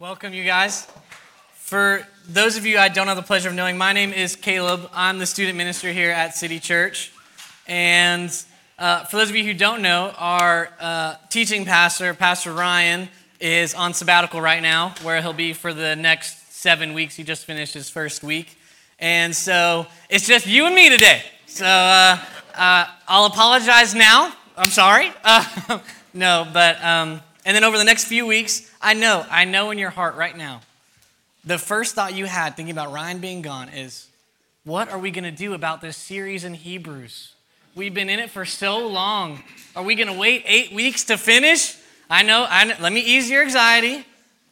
Welcome, you guys. For those of you I don't have the pleasure of knowing, my name is Caleb. I'm the student minister here at City Church. And uh, for those of you who don't know, our uh, teaching pastor, Pastor Ryan, is on sabbatical right now, where he'll be for the next seven weeks. He just finished his first week. And so it's just you and me today. So uh, uh I'll apologize now. I'm sorry. Uh, no, but, um, and then over the next few weeks, I know, I know in your heart right now, the first thought you had thinking about Ryan being gone is, what are we going to do about this series in Hebrews? We've been in it for so long. Are we going to wait eight weeks to finish? I know, I know, let me ease your anxiety.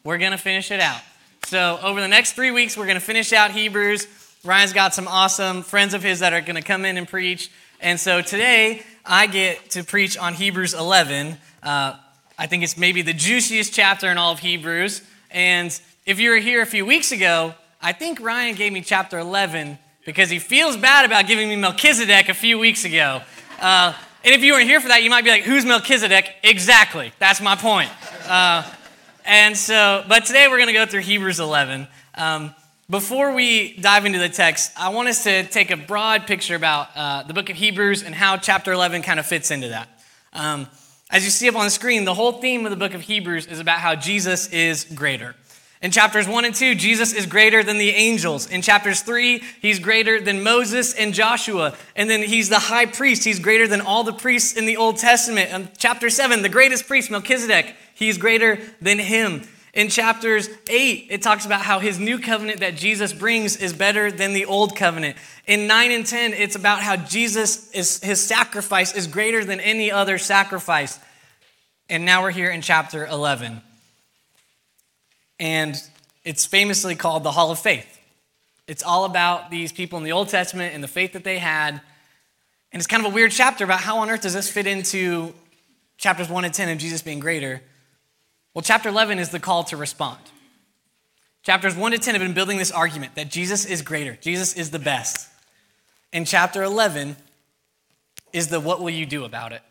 We're going to finish it out. So, over the next three weeks, we're going to finish out Hebrews. Ryan's got some awesome friends of his that are going to come in and preach. And so today, I get to preach on Hebrews 11. Uh, I think it's maybe the juiciest chapter in all of Hebrews. And if you were here a few weeks ago, I think Ryan gave me chapter 11 because he feels bad about giving me Melchizedek a few weeks ago. Uh, and if you weren't here for that, you might be like, who's Melchizedek? Exactly. That's my point. Uh, and so, but today we're going to go through Hebrews 11. Um, before we dive into the text, I want us to take a broad picture about uh, the book of Hebrews and how chapter 11 kind of fits into that. Um, as you see up on the screen, the whole theme of the book of Hebrews is about how Jesus is greater. In chapters 1 and 2, Jesus is greater than the angels. In chapters 3, he's greater than Moses and Joshua. And then he's the high priest. He's greater than all the priests in the Old Testament. In chapter 7, the greatest priest, Melchizedek, he's greater than him. In chapters 8, it talks about how his new covenant that Jesus brings is better than the old covenant. In 9 and 10, it's about how Jesus is his sacrifice is greater than any other sacrifice. And now we're here in chapter 11. And it's famously called the Hall of Faith. It's all about these people in the Old Testament and the faith that they had. And it's kind of a weird chapter about how on earth does this fit into chapters 1 and 10 of Jesus being greater. Well, chapter 11 is the call to respond. Chapters 1 to 10 have been building this argument that Jesus is greater, Jesus is the best. And chapter 11 is the what will you do about it?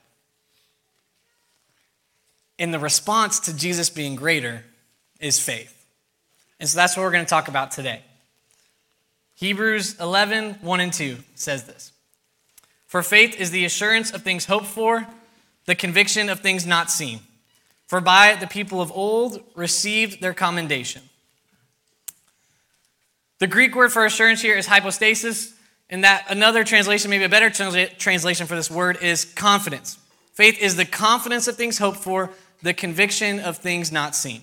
And the response to Jesus being greater is faith. And so that's what we're going to talk about today. Hebrews 11, 1 and 2 says this For faith is the assurance of things hoped for, the conviction of things not seen. For by it the people of old received their commendation. The Greek word for assurance here is hypostasis, and that another translation, maybe a better translation for this word, is confidence. Faith is the confidence of things hoped for, the conviction of things not seen.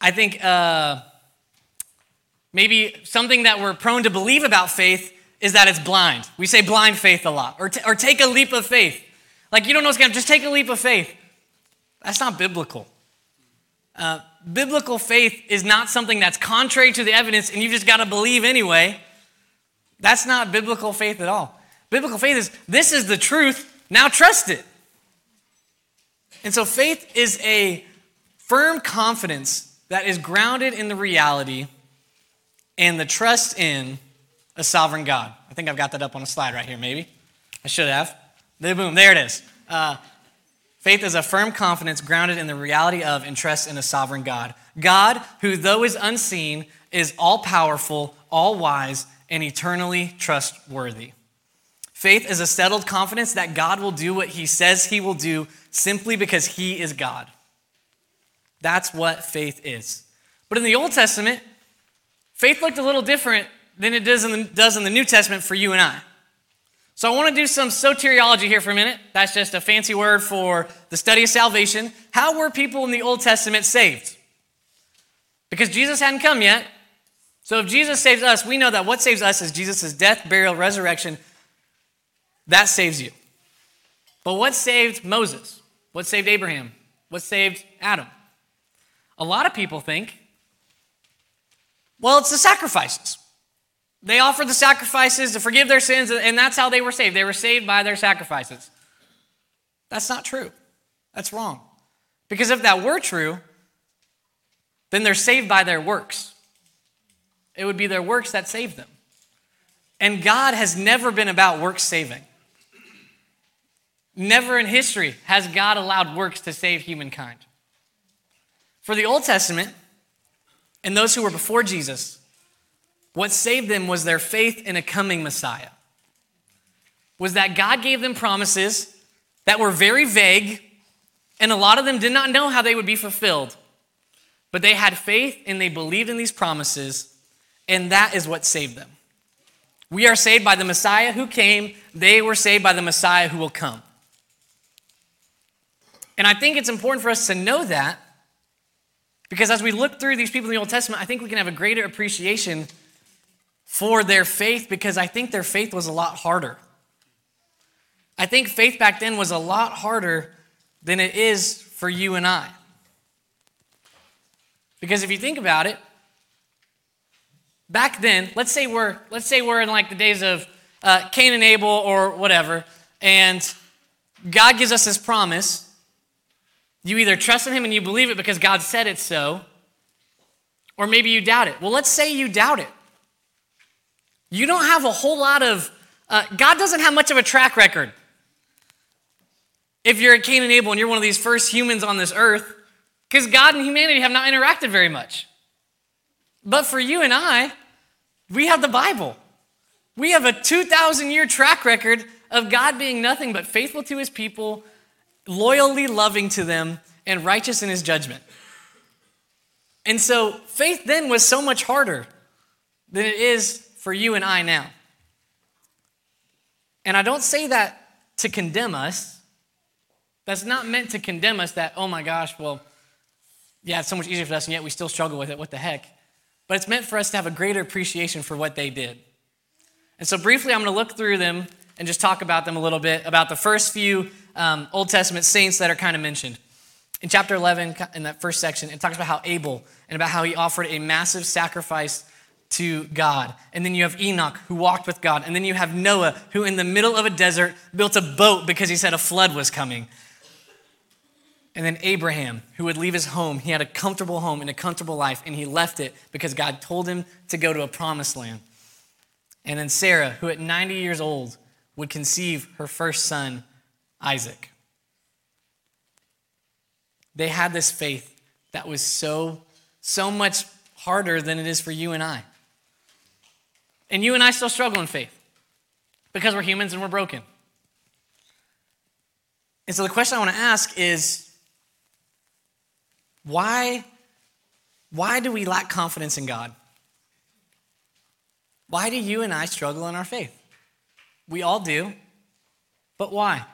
I think uh, maybe something that we're prone to believe about faith is that it's blind. We say blind faith a lot, or, t- or take a leap of faith. Like, you don't know what's going to just take a leap of faith. That's not biblical. Uh, biblical faith is not something that's contrary to the evidence and you just got to believe anyway. That's not biblical faith at all. Biblical faith is this is the truth, now trust it. And so faith is a firm confidence that is grounded in the reality and the trust in a sovereign God. I think I've got that up on a slide right here, maybe. I should have. Boom, there it is. Uh, Faith is a firm confidence grounded in the reality of and trust in a sovereign God. God, who though is unseen, is all powerful, all wise, and eternally trustworthy. Faith is a settled confidence that God will do what he says he will do simply because he is God. That's what faith is. But in the Old Testament, faith looked a little different than it does in the, does in the New Testament for you and I. So I want to do some soteriology here for a minute. That's just a fancy word for the study of salvation. How were people in the Old Testament saved? Because Jesus hadn't come yet. So if Jesus saves us, we know that what saves us is Jesus' death, burial, resurrection. That saves you. But what saved Moses? What saved Abraham? What saved Adam? A lot of people think, well, it's the sacrifices. They offered the sacrifices to forgive their sins, and that's how they were saved. They were saved by their sacrifices. That's not true. That's wrong. Because if that were true, then they're saved by their works. It would be their works that saved them. And God has never been about works saving. Never in history has God allowed works to save humankind. For the Old Testament and those who were before Jesus, what saved them was their faith in a coming Messiah. Was that God gave them promises that were very vague, and a lot of them did not know how they would be fulfilled. But they had faith and they believed in these promises, and that is what saved them. We are saved by the Messiah who came, they were saved by the Messiah who will come. And I think it's important for us to know that because as we look through these people in the Old Testament, I think we can have a greater appreciation for their faith because I think their faith was a lot harder. I think faith back then was a lot harder than it is for you and I. Because if you think about it, back then, let's say we're let's say we're in like the days of uh, Cain and Abel or whatever, and God gives us this promise. You either trust in Him and you believe it because God said it so, or maybe you doubt it. Well, let's say you doubt it. You don't have a whole lot of. Uh, God doesn't have much of a track record. If you're a Cain and Abel and you're one of these first humans on this earth, because God and humanity have not interacted very much. But for you and I, we have the Bible. We have a 2,000 year track record of God being nothing but faithful to his people, loyally loving to them, and righteous in his judgment. And so faith then was so much harder than it is for you and I now. And I don't say that to condemn us. That's not meant to condemn us that, oh my gosh, well, yeah, it's so much easier for us, and yet we still struggle with it. What the heck? but it's meant for us to have a greater appreciation for what they did. And so, briefly, I'm going to look through them and just talk about them a little bit about the first few um, Old Testament saints that are kind of mentioned. In chapter 11, in that first section, it talks about how Abel and about how he offered a massive sacrifice to God. And then you have Enoch who walked with God. And then you have Noah who, in the middle of a desert, built a boat because he said a flood was coming. And then Abraham, who would leave his home, he had a comfortable home and a comfortable life, and he left it because God told him to go to a promised land. And then Sarah, who at 90 years old would conceive her first son, Isaac. They had this faith that was so, so much harder than it is for you and I. And you and I still struggle in faith because we're humans and we're broken. And so the question I want to ask is why, why do we lack confidence in God? Why do you and I struggle in our faith? We all do, but why?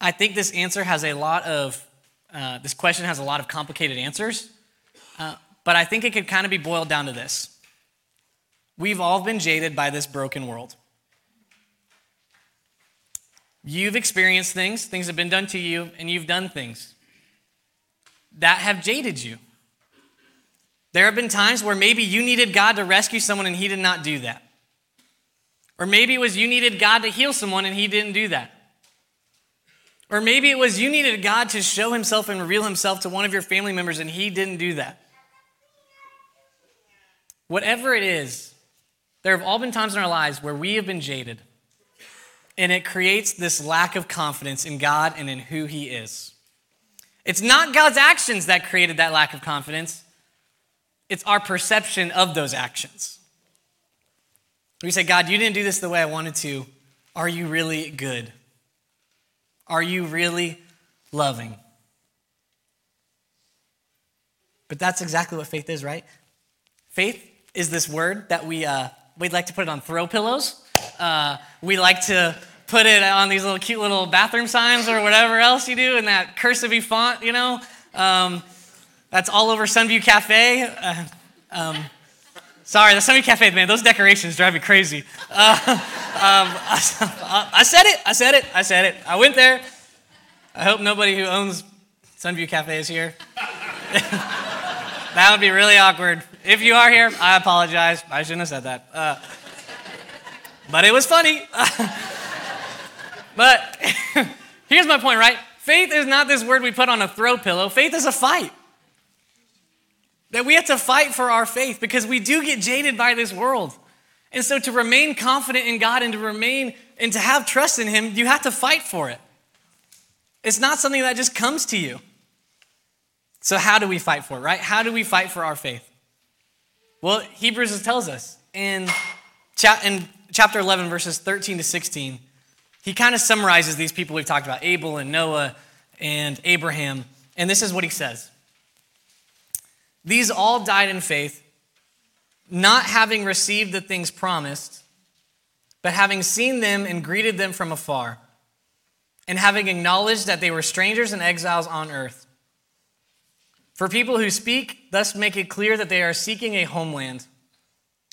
I think this answer has a lot of, uh, this question has a lot of complicated answers, uh, but I think it could kind of be boiled down to this. We've all been jaded by this broken world. You've experienced things, things have been done to you, and you've done things that have jaded you. There have been times where maybe you needed God to rescue someone and He did not do that. Or maybe it was you needed God to heal someone and He didn't do that. Or maybe it was you needed God to show Himself and reveal Himself to one of your family members and He didn't do that. Whatever it is, there have all been times in our lives where we have been jaded. And it creates this lack of confidence in God and in who He is. It's not God's actions that created that lack of confidence, it's our perception of those actions. We say, God, you didn't do this the way I wanted to. Are you really good? Are you really loving? But that's exactly what faith is, right? Faith is this word that we, uh, we'd like to put it on throw pillows. Uh, we like to put it on these little cute little bathroom signs or whatever else you do in that cursive font, you know. Um, that's all over Sunview Cafe. Uh, um, sorry, the Sunview Cafe, man, those decorations drive me crazy. Uh, um, I, I said it, I said it, I said it. I went there. I hope nobody who owns Sunview Cafe is here. that would be really awkward. If you are here, I apologize. I shouldn't have said that. Uh, but it was funny. But here's my point, right? Faith is not this word we put on a throw pillow. Faith is a fight. That we have to fight for our faith because we do get jaded by this world. And so to remain confident in God and to remain and to have trust in Him, you have to fight for it. It's not something that just comes to you. So, how do we fight for it, right? How do we fight for our faith? Well, Hebrews tells us in, cha- in chapter 11, verses 13 to 16, he kind of summarizes these people we've talked about Abel and Noah and Abraham. And this is what he says These all died in faith, not having received the things promised, but having seen them and greeted them from afar, and having acknowledged that they were strangers and exiles on earth. For people who speak, thus make it clear that they are seeking a homeland.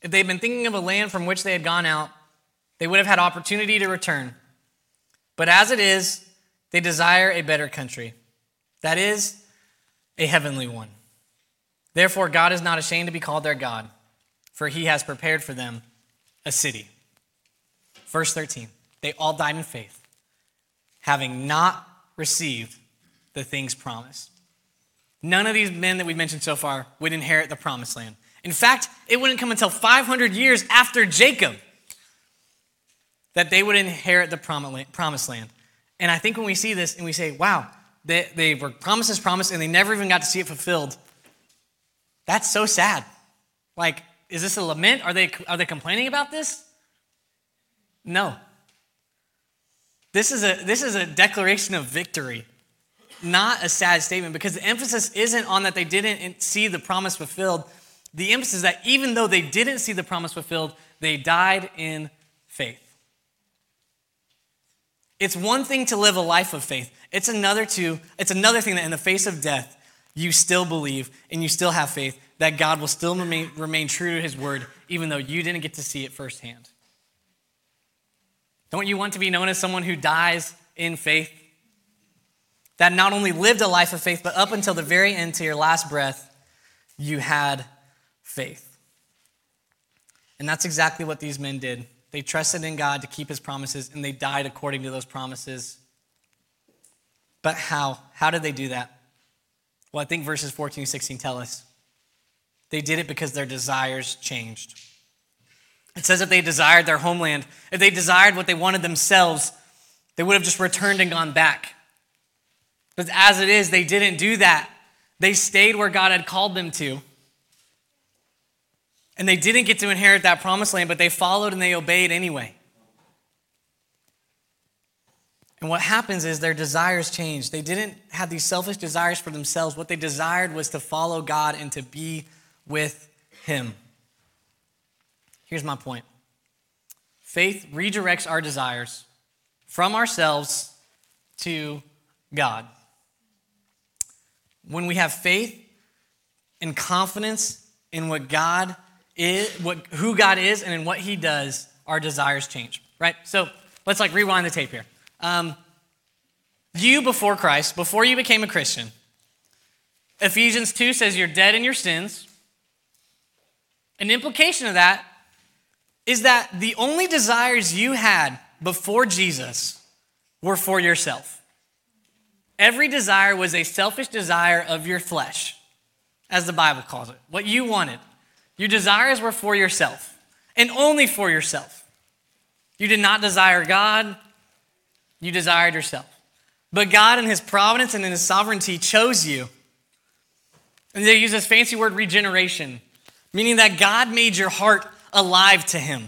If they'd been thinking of a land from which they had gone out, they would have had opportunity to return. But as it is, they desire a better country. That is, a heavenly one. Therefore, God is not ashamed to be called their God, for he has prepared for them a city. Verse 13 They all died in faith, having not received the things promised. None of these men that we've mentioned so far would inherit the promised land. In fact, it wouldn't come until 500 years after Jacob that they would inherit the promised land. And I think when we see this and we say, wow, they, they were promises promised and they never even got to see it fulfilled, that's so sad. Like, is this a lament? Are they, are they complaining about this? No. This is, a, this is a declaration of victory not a sad statement because the emphasis isn't on that they didn't see the promise fulfilled. The emphasis is that even though they didn't see the promise fulfilled, they died in faith. It's one thing to live a life of faith. It's another to it's another thing that in the face of death, you still believe and you still have faith that God will still remain, remain true to his word, even though you didn't get to see it firsthand. Don't you want to be known as someone who dies in faith? That not only lived a life of faith, but up until the very end, to your last breath, you had faith. And that's exactly what these men did. They trusted in God to keep his promises, and they died according to those promises. But how? How did they do that? Well, I think verses 14 and 16 tell us. They did it because their desires changed. It says if they desired their homeland, if they desired what they wanted themselves, they would have just returned and gone back. But as it is, they didn't do that. They stayed where God had called them to. And they didn't get to inherit that promised land, but they followed and they obeyed anyway. And what happens is their desires change. They didn't have these selfish desires for themselves. What they desired was to follow God and to be with Him. Here's my point faith redirects our desires from ourselves to God. When we have faith and confidence in what God is, what, who God is, and in what He does, our desires change, right? So let's like rewind the tape here. Um, you before Christ, before you became a Christian, Ephesians 2 says you're dead in your sins. An implication of that is that the only desires you had before Jesus were for yourself. Every desire was a selfish desire of your flesh, as the Bible calls it, what you wanted. Your desires were for yourself and only for yourself. You did not desire God, you desired yourself. But God, in His providence and in His sovereignty, chose you. And they use this fancy word regeneration, meaning that God made your heart alive to Him.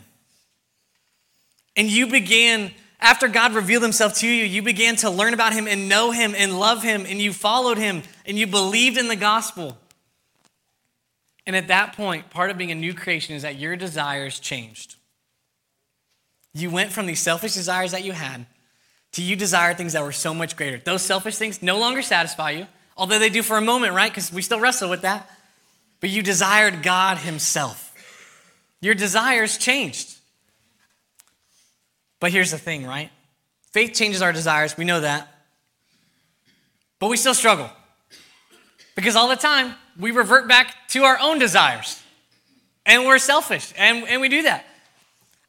And you began after God revealed himself to you, you began to learn about him and know him and love him, and you followed him and you believed in the gospel. And at that point, part of being a new creation is that your desires changed. You went from these selfish desires that you had to you desire things that were so much greater. Those selfish things no longer satisfy you, although they do for a moment, right? Because we still wrestle with that. But you desired God Himself. Your desires changed. But here's the thing, right? Faith changes our desires. We know that. But we still struggle. Because all the time, we revert back to our own desires. And we're selfish. And, and we do that.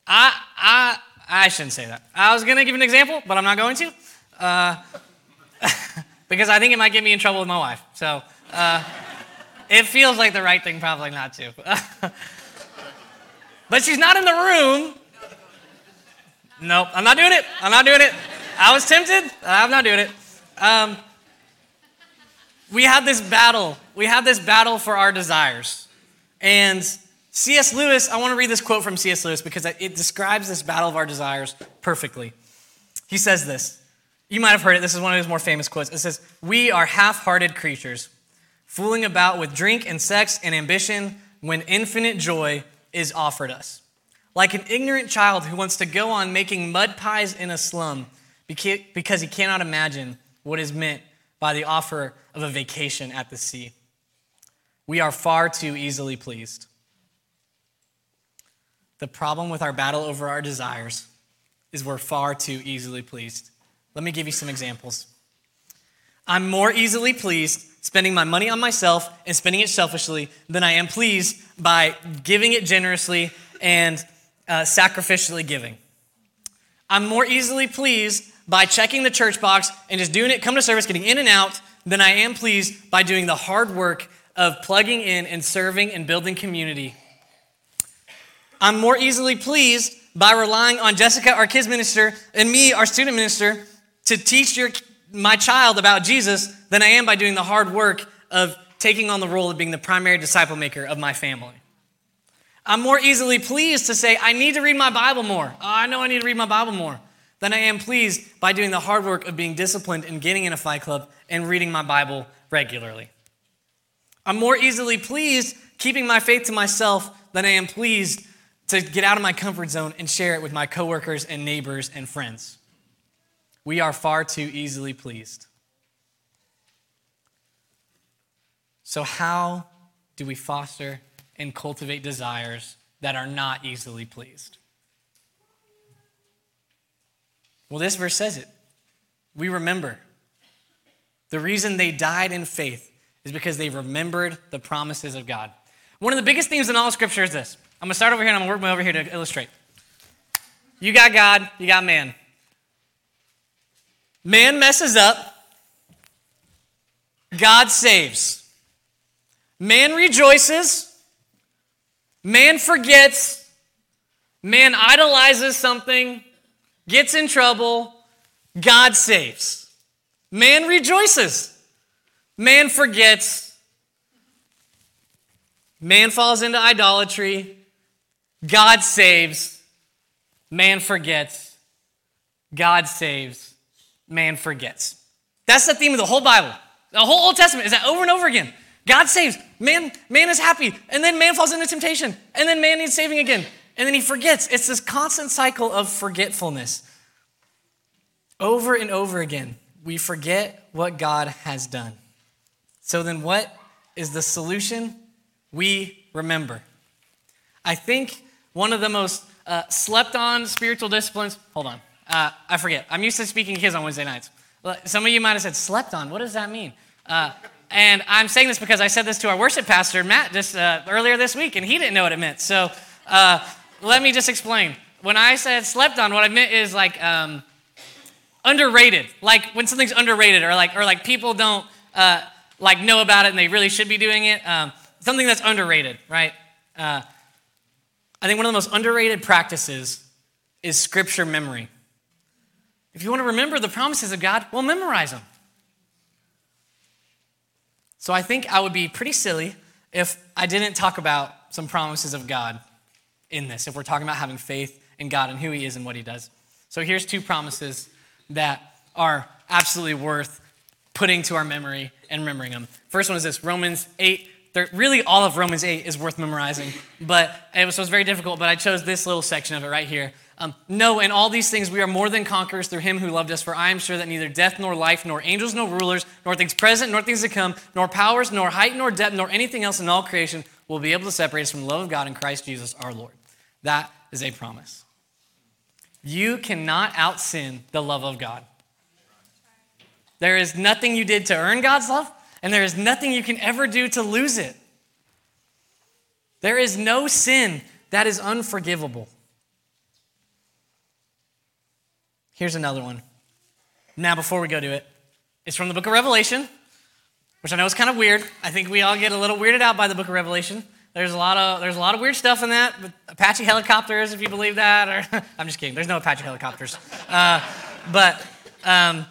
I, I, I shouldn't say that. I was going to give an example, but I'm not going to. Uh, because I think it might get me in trouble with my wife. So uh, it feels like the right thing, probably not to. but she's not in the room, Nope, I'm not doing it. I'm not doing it. I was tempted. I'm not doing it. Um, we have this battle. We have this battle for our desires. And C.S. Lewis, I want to read this quote from C.S. Lewis because it describes this battle of our desires perfectly. He says this. You might have heard it. This is one of his more famous quotes. It says, We are half hearted creatures, fooling about with drink and sex and ambition when infinite joy is offered us. Like an ignorant child who wants to go on making mud pies in a slum because he cannot imagine what is meant by the offer of a vacation at the sea. We are far too easily pleased. The problem with our battle over our desires is we're far too easily pleased. Let me give you some examples. I'm more easily pleased spending my money on myself and spending it selfishly than I am pleased by giving it generously and uh, sacrificially giving. I'm more easily pleased by checking the church box and just doing it, come to service, getting in and out, than I am pleased by doing the hard work of plugging in and serving and building community. I'm more easily pleased by relying on Jessica, our kids minister, and me, our student minister, to teach your, my child about Jesus than I am by doing the hard work of taking on the role of being the primary disciple maker of my family. I'm more easily pleased to say, I need to read my Bible more. Oh, I know I need to read my Bible more than I am pleased by doing the hard work of being disciplined and getting in a fight club and reading my Bible regularly. I'm more easily pleased keeping my faith to myself than I am pleased to get out of my comfort zone and share it with my coworkers and neighbors and friends. We are far too easily pleased. So, how do we foster and cultivate desires that are not easily pleased? Well, this verse says it. We remember. The reason they died in faith is because they remembered the promises of God. One of the biggest themes in all of Scripture is this. I'm going to start over here and I'm going to work my over here to illustrate. You got God, you got man. Man messes up, God saves. Man rejoices, man forgets, man idolizes something, gets in trouble, God saves. Man rejoices. Man forgets. Man falls into idolatry. God saves. Man forgets. God saves. Man forgets. That's the theme of the whole Bible. The whole Old Testament is that over and over again. God saves. Man, man is happy. And then man falls into temptation. And then man needs saving again and then he forgets. It's this constant cycle of forgetfulness. Over and over again, we forget what God has done. So then, what is the solution? We remember. I think one of the most uh, slept on spiritual disciplines, hold on, uh, I forget. I'm used to speaking to kids on Wednesday nights. Some of you might have said, slept on. What does that mean? Uh, and I'm saying this because I said this to our worship pastor, Matt, just uh, earlier this week, and he didn't know what it meant. So, uh, let me just explain. When I said slept on, what I meant is like um, underrated. Like when something's underrated, or like or like people don't uh, like know about it and they really should be doing it. Um, something that's underrated, right? Uh, I think one of the most underrated practices is scripture memory. If you want to remember the promises of God, well, memorize them. So I think I would be pretty silly if I didn't talk about some promises of God in this, if we're talking about having faith in God and who He is and what He does. So here's two promises that are absolutely worth putting to our memory and remembering them. First one is this Romans 8. Really, all of Romans 8 is worth memorizing, but it was, so it was very difficult. But I chose this little section of it right here. Um, no, in all these things we are more than conquerors through him who loved us, for I am sure that neither death nor life, nor angels nor rulers, nor things present nor things to come, nor powers, nor height nor depth, nor anything else in all creation will be able to separate us from the love of God in Christ Jesus our Lord. That is a promise. You cannot out sin the love of God. There is nothing you did to earn God's love, and there is nothing you can ever do to lose it. There is no sin that is unforgivable. Here's another one. Now, before we go to it, it's from the book of Revelation, which I know is kind of weird. I think we all get a little weirded out by the book of Revelation. There's a lot of there's a lot of weird stuff in that. Apache helicopters, if you believe that, or I'm just kidding. There's no Apache helicopters, uh, but um,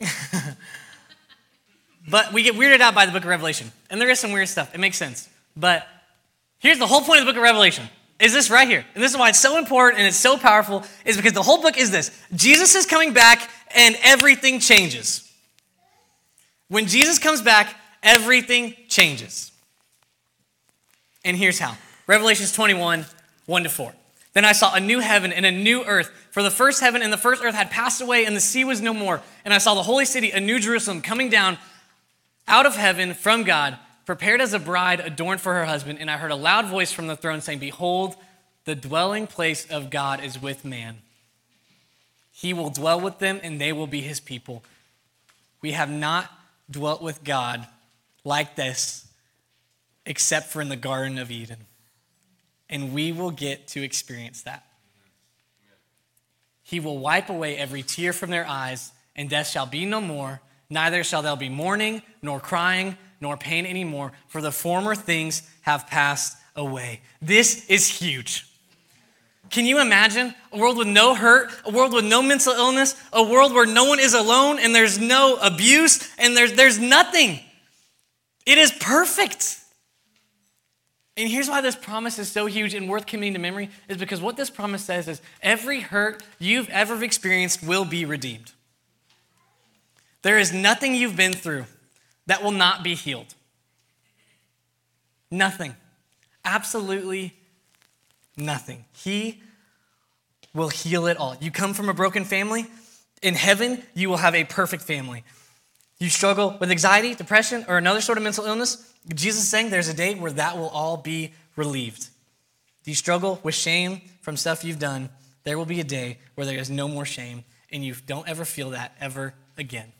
But we get weirded out by the book of Revelation. And there is some weird stuff. It makes sense. But here's the whole point of the book of Revelation. Is this right here? And this is why it's so important and it's so powerful, is because the whole book is this. Jesus is coming back and everything changes. When Jesus comes back, everything changes. And here's how. Revelations 21, 1 to 4. Then I saw a new heaven and a new earth, for the first heaven and the first earth had passed away, and the sea was no more. And I saw the holy city, a new Jerusalem, coming down out of heaven from God, prepared as a bride adorned for her husband. And I heard a loud voice from the throne saying, Behold, the dwelling place of God is with man. He will dwell with them, and they will be his people. We have not dwelt with God like this, except for in the Garden of Eden. And we will get to experience that. He will wipe away every tear from their eyes, and death shall be no more. Neither shall there be mourning, nor crying, nor pain anymore, for the former things have passed away. This is huge. Can you imagine a world with no hurt, a world with no mental illness, a world where no one is alone and there's no abuse and there's, there's nothing? It is perfect. And here's why this promise is so huge and worth committing to memory is because what this promise says is every hurt you've ever experienced will be redeemed. There is nothing you've been through that will not be healed. Nothing. Absolutely nothing. He will heal it all. You come from a broken family, in heaven, you will have a perfect family. You struggle with anxiety, depression, or another sort of mental illness, Jesus is saying there's a day where that will all be relieved. You struggle with shame from stuff you've done? There will be a day where there is no more shame, and you don't ever feel that ever again.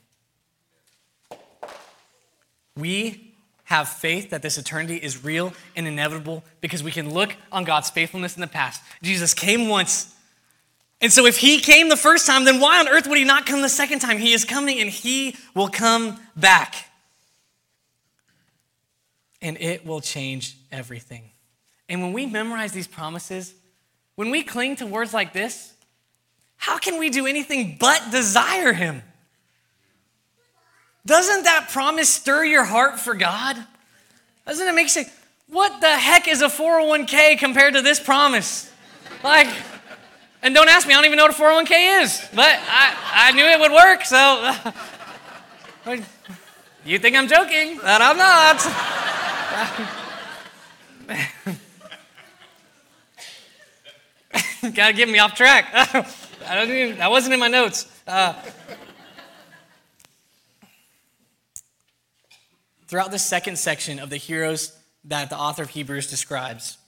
We have faith that this eternity is real and inevitable because we can look on God's faithfulness in the past. Jesus came once. And so, if he came the first time, then why on earth would he not come the second time? He is coming and he will come back. And it will change everything. And when we memorize these promises, when we cling to words like this, how can we do anything but desire him? Doesn't that promise stir your heart for God? Doesn't it make sense? What the heck is a 401k compared to this promise? Like, and don't ask me, I don't even know what a 401k is, but I, I knew it would work, so. you think I'm joking, but I'm not. Gotta get me off track. I don't even, that wasn't in my notes. Uh, throughout the second section of the heroes that the author of Hebrews describes,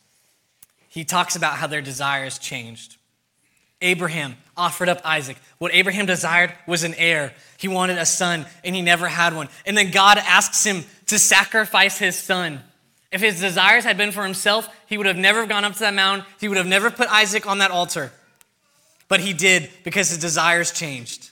he talks about how their desires changed. Abraham offered up Isaac. What Abraham desired was an heir. He wanted a son, and he never had one. And then God asks him to sacrifice his son. If his desires had been for himself, he would have never gone up to that mountain. He would have never put Isaac on that altar. But he did because his desires changed.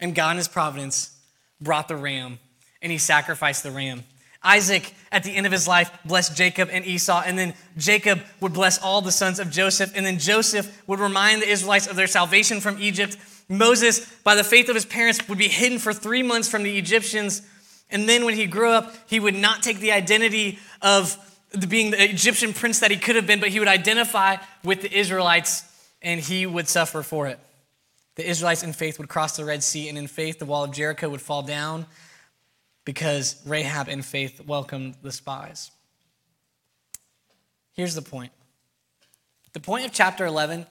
And God, in his providence, brought the ram and he sacrificed the ram. Isaac, at the end of his life, blessed Jacob and Esau, and then Jacob would bless all the sons of Joseph, and then Joseph would remind the Israelites of their salvation from Egypt. Moses, by the faith of his parents, would be hidden for three months from the Egyptians, and then when he grew up, he would not take the identity of being the Egyptian prince that he could have been, but he would identify with the Israelites, and he would suffer for it. The Israelites in faith would cross the Red Sea, and in faith, the wall of Jericho would fall down because Rahab in faith welcomed the spies. Here's the point the point of chapter 11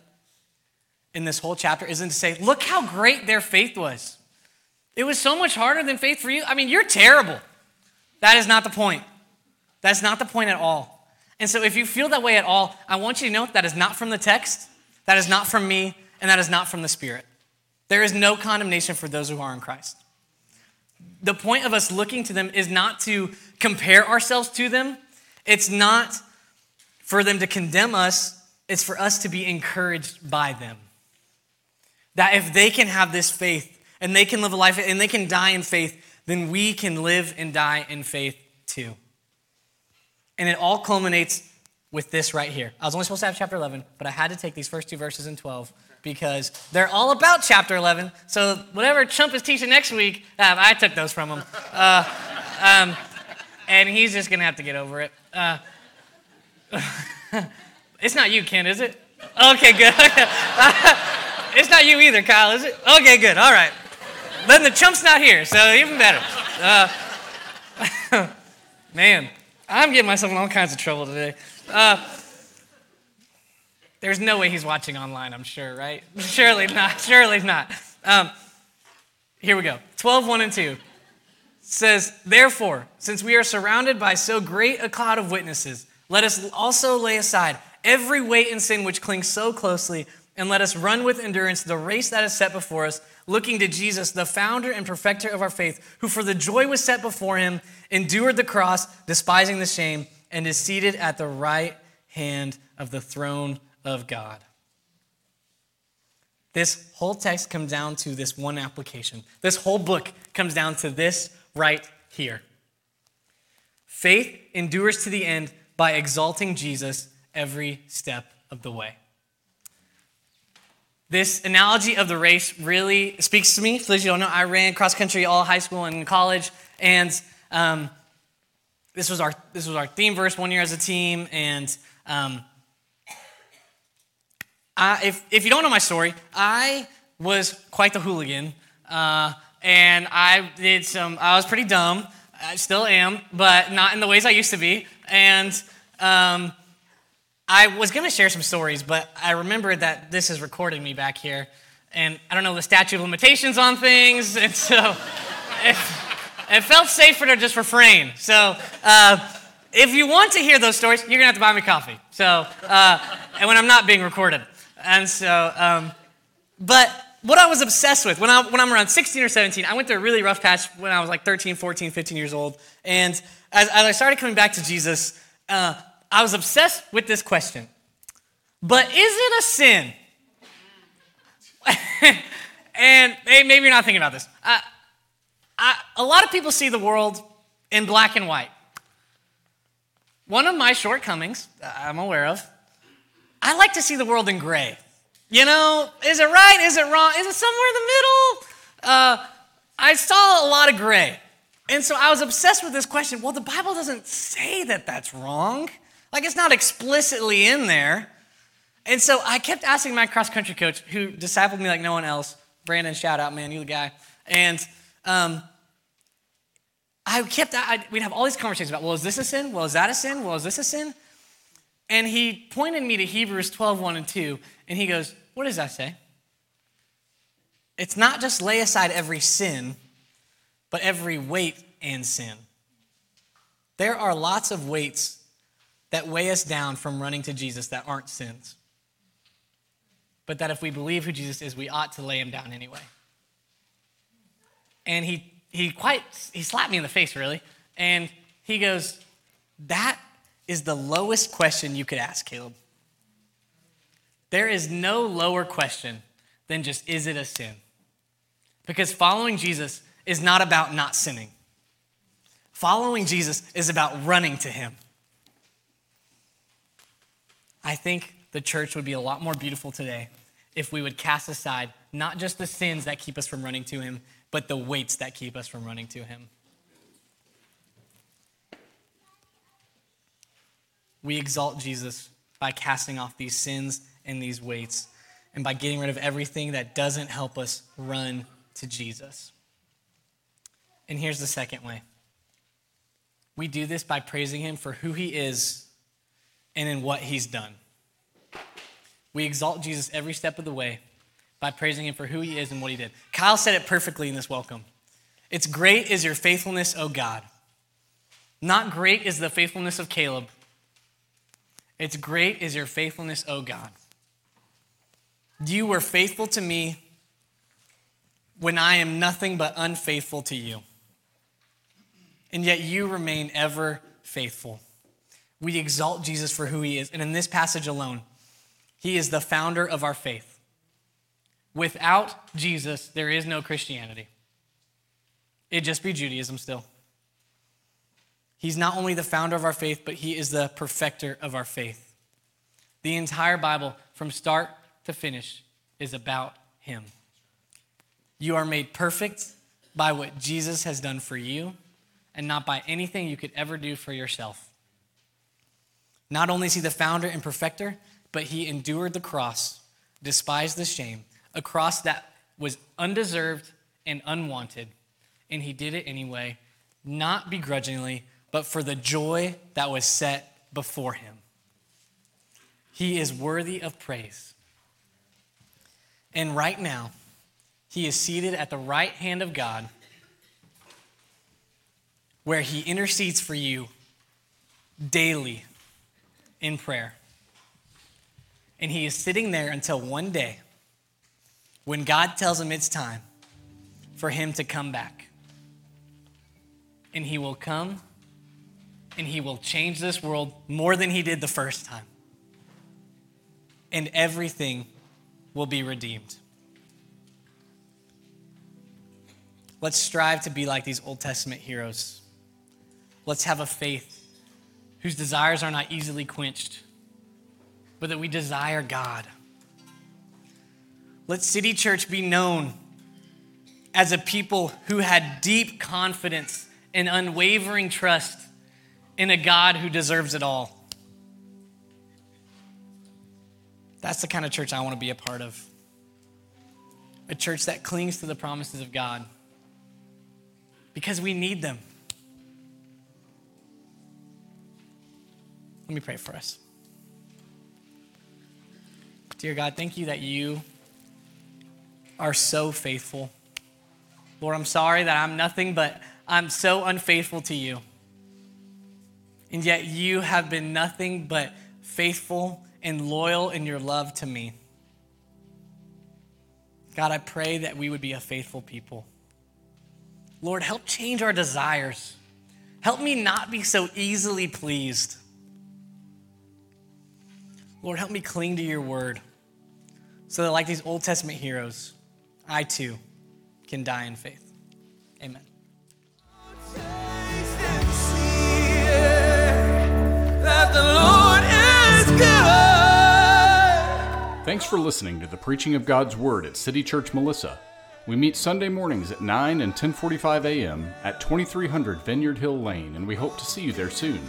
in this whole chapter isn't to say, look how great their faith was. It was so much harder than faith for you. I mean, you're terrible. That is not the point. That's not the point at all. And so, if you feel that way at all, I want you to know that is not from the text, that is not from me, and that is not from the Spirit. There is no condemnation for those who are in Christ the point of us looking to them is not to compare ourselves to them. It's not for them to condemn us, it's for us to be encouraged by them. That if they can have this faith and they can live a life and they can die in faith, then we can live and die in faith too. And it all culminates with this right here. I was only supposed to have chapter 11, but I had to take these first two verses in 12 because they're all about chapter 11. So whatever Chump is teaching next week, uh, I took those from him. Uh, um, and he's just going to have to get over it. Uh, it's not you, Ken, is it? Okay, good. it's not you either, Kyle, is it? Okay, good. All right. Then the chump's not here, so even better. Uh, man, I'm getting myself in all kinds of trouble today. Uh, there's no way he's watching online, I'm sure, right? Surely not. Surely not. Um, here we go 12, 1 and 2 says, Therefore, since we are surrounded by so great a cloud of witnesses, let us also lay aside every weight and sin which clings so closely, and let us run with endurance the race that is set before us, looking to Jesus, the founder and perfecter of our faith, who for the joy was set before him endured the cross, despising the shame, and is seated at the right hand of the throne of God. This whole text comes down to this one application. This whole book comes down to this right here. Faith endures to the end by exalting Jesus every step of the way. This analogy of the race really speaks to me. For those you don't know, I ran cross country all high school and college, and um, this was our this was our theme verse one year as a team. And um, I, if if you don't know my story, I was quite the hooligan, uh, and I did some. I was pretty dumb. I still am, but not in the ways I used to be. And um, I was going to share some stories, but I remembered that this is recording me back here. And I don't know the statute of limitations on things. And so it, it felt safer to just refrain. So uh, if you want to hear those stories, you're to have to buy me coffee. So, uh, and when I'm not being recorded. And so, um, but what I was obsessed with when, I, when I'm around 16 or 17, I went through a really rough patch when I was like 13, 14, 15 years old. And as, as I started coming back to Jesus, uh, I was obsessed with this question. But is it a sin? and maybe you're not thinking about this. I, I, a lot of people see the world in black and white. One of my shortcomings, I'm aware of, I like to see the world in gray. You know, is it right? Is it wrong? Is it somewhere in the middle? Uh, I saw a lot of gray. And so I was obsessed with this question. Well, the Bible doesn't say that that's wrong. Like it's not explicitly in there. And so I kept asking my cross country coach, who discipled me like no one else, Brandon, shout out, man, you the guy. And um, I kept, I, we'd have all these conversations about, well, is this a sin? Well, is that a sin? Well, is this a sin? And he pointed me to Hebrews 12, 1 and 2, and he goes, What does that say? It's not just lay aside every sin, but every weight and sin. There are lots of weights that weigh us down from running to Jesus that aren't sins. But that if we believe who Jesus is, we ought to lay him down anyway. And he, he quite, he slapped me in the face, really. And he goes, That is the lowest question you could ask, Caleb. There is no lower question than just, Is it a sin? Because following Jesus is not about not sinning. Following Jesus is about running to him. I think the church would be a lot more beautiful today if we would cast aside not just the sins that keep us from running to Him, but the weights that keep us from running to Him. We exalt Jesus by casting off these sins and these weights and by getting rid of everything that doesn't help us run to Jesus. And here's the second way we do this by praising Him for who He is and in what he's done. We exalt Jesus every step of the way by praising him for who he is and what he did. Kyle said it perfectly in this welcome. It's great is your faithfulness, O God. Not great is the faithfulness of Caleb. It's great is your faithfulness, O God. You were faithful to me when I am nothing but unfaithful to you. And yet you remain ever faithful. We exalt Jesus for who he is. And in this passage alone, he is the founder of our faith. Without Jesus, there is no Christianity. It'd just be Judaism still. He's not only the founder of our faith, but he is the perfecter of our faith. The entire Bible, from start to finish, is about him. You are made perfect by what Jesus has done for you and not by anything you could ever do for yourself. Not only is he the founder and perfecter, but he endured the cross, despised the shame, a cross that was undeserved and unwanted, and he did it anyway, not begrudgingly, but for the joy that was set before him. He is worthy of praise. And right now, he is seated at the right hand of God, where he intercedes for you daily in prayer. And he is sitting there until one day when God tells him it's time for him to come back. And he will come and he will change this world more than he did the first time. And everything will be redeemed. Let's strive to be like these Old Testament heroes. Let's have a faith whose desires are not easily quenched, but that we desire God. Let City Church be known as a people who had deep confidence and unwavering trust in a God who deserves it all. That's the kind of church I want to be a part of. A church that clings to the promises of God because we need them. Let me pray for us. Dear God, thank you that you are so faithful. Lord, I'm sorry that I'm nothing but I'm so unfaithful to you. And yet you have been nothing but faithful and loyal in your love to me. God, I pray that we would be a faithful people. Lord, help change our desires. Help me not be so easily pleased. Lord, help me cling to your word so that, like these Old Testament heroes, I too can die in faith. Amen. Thanks for listening to the preaching of God's Word at City Church Melissa. We meet Sunday mornings at 9 and 10:45 a.m. at 2300 Vineyard Hill Lane, and we hope to see you there soon.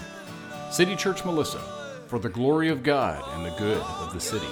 City Church Melissa, for the glory of God and the good of the city.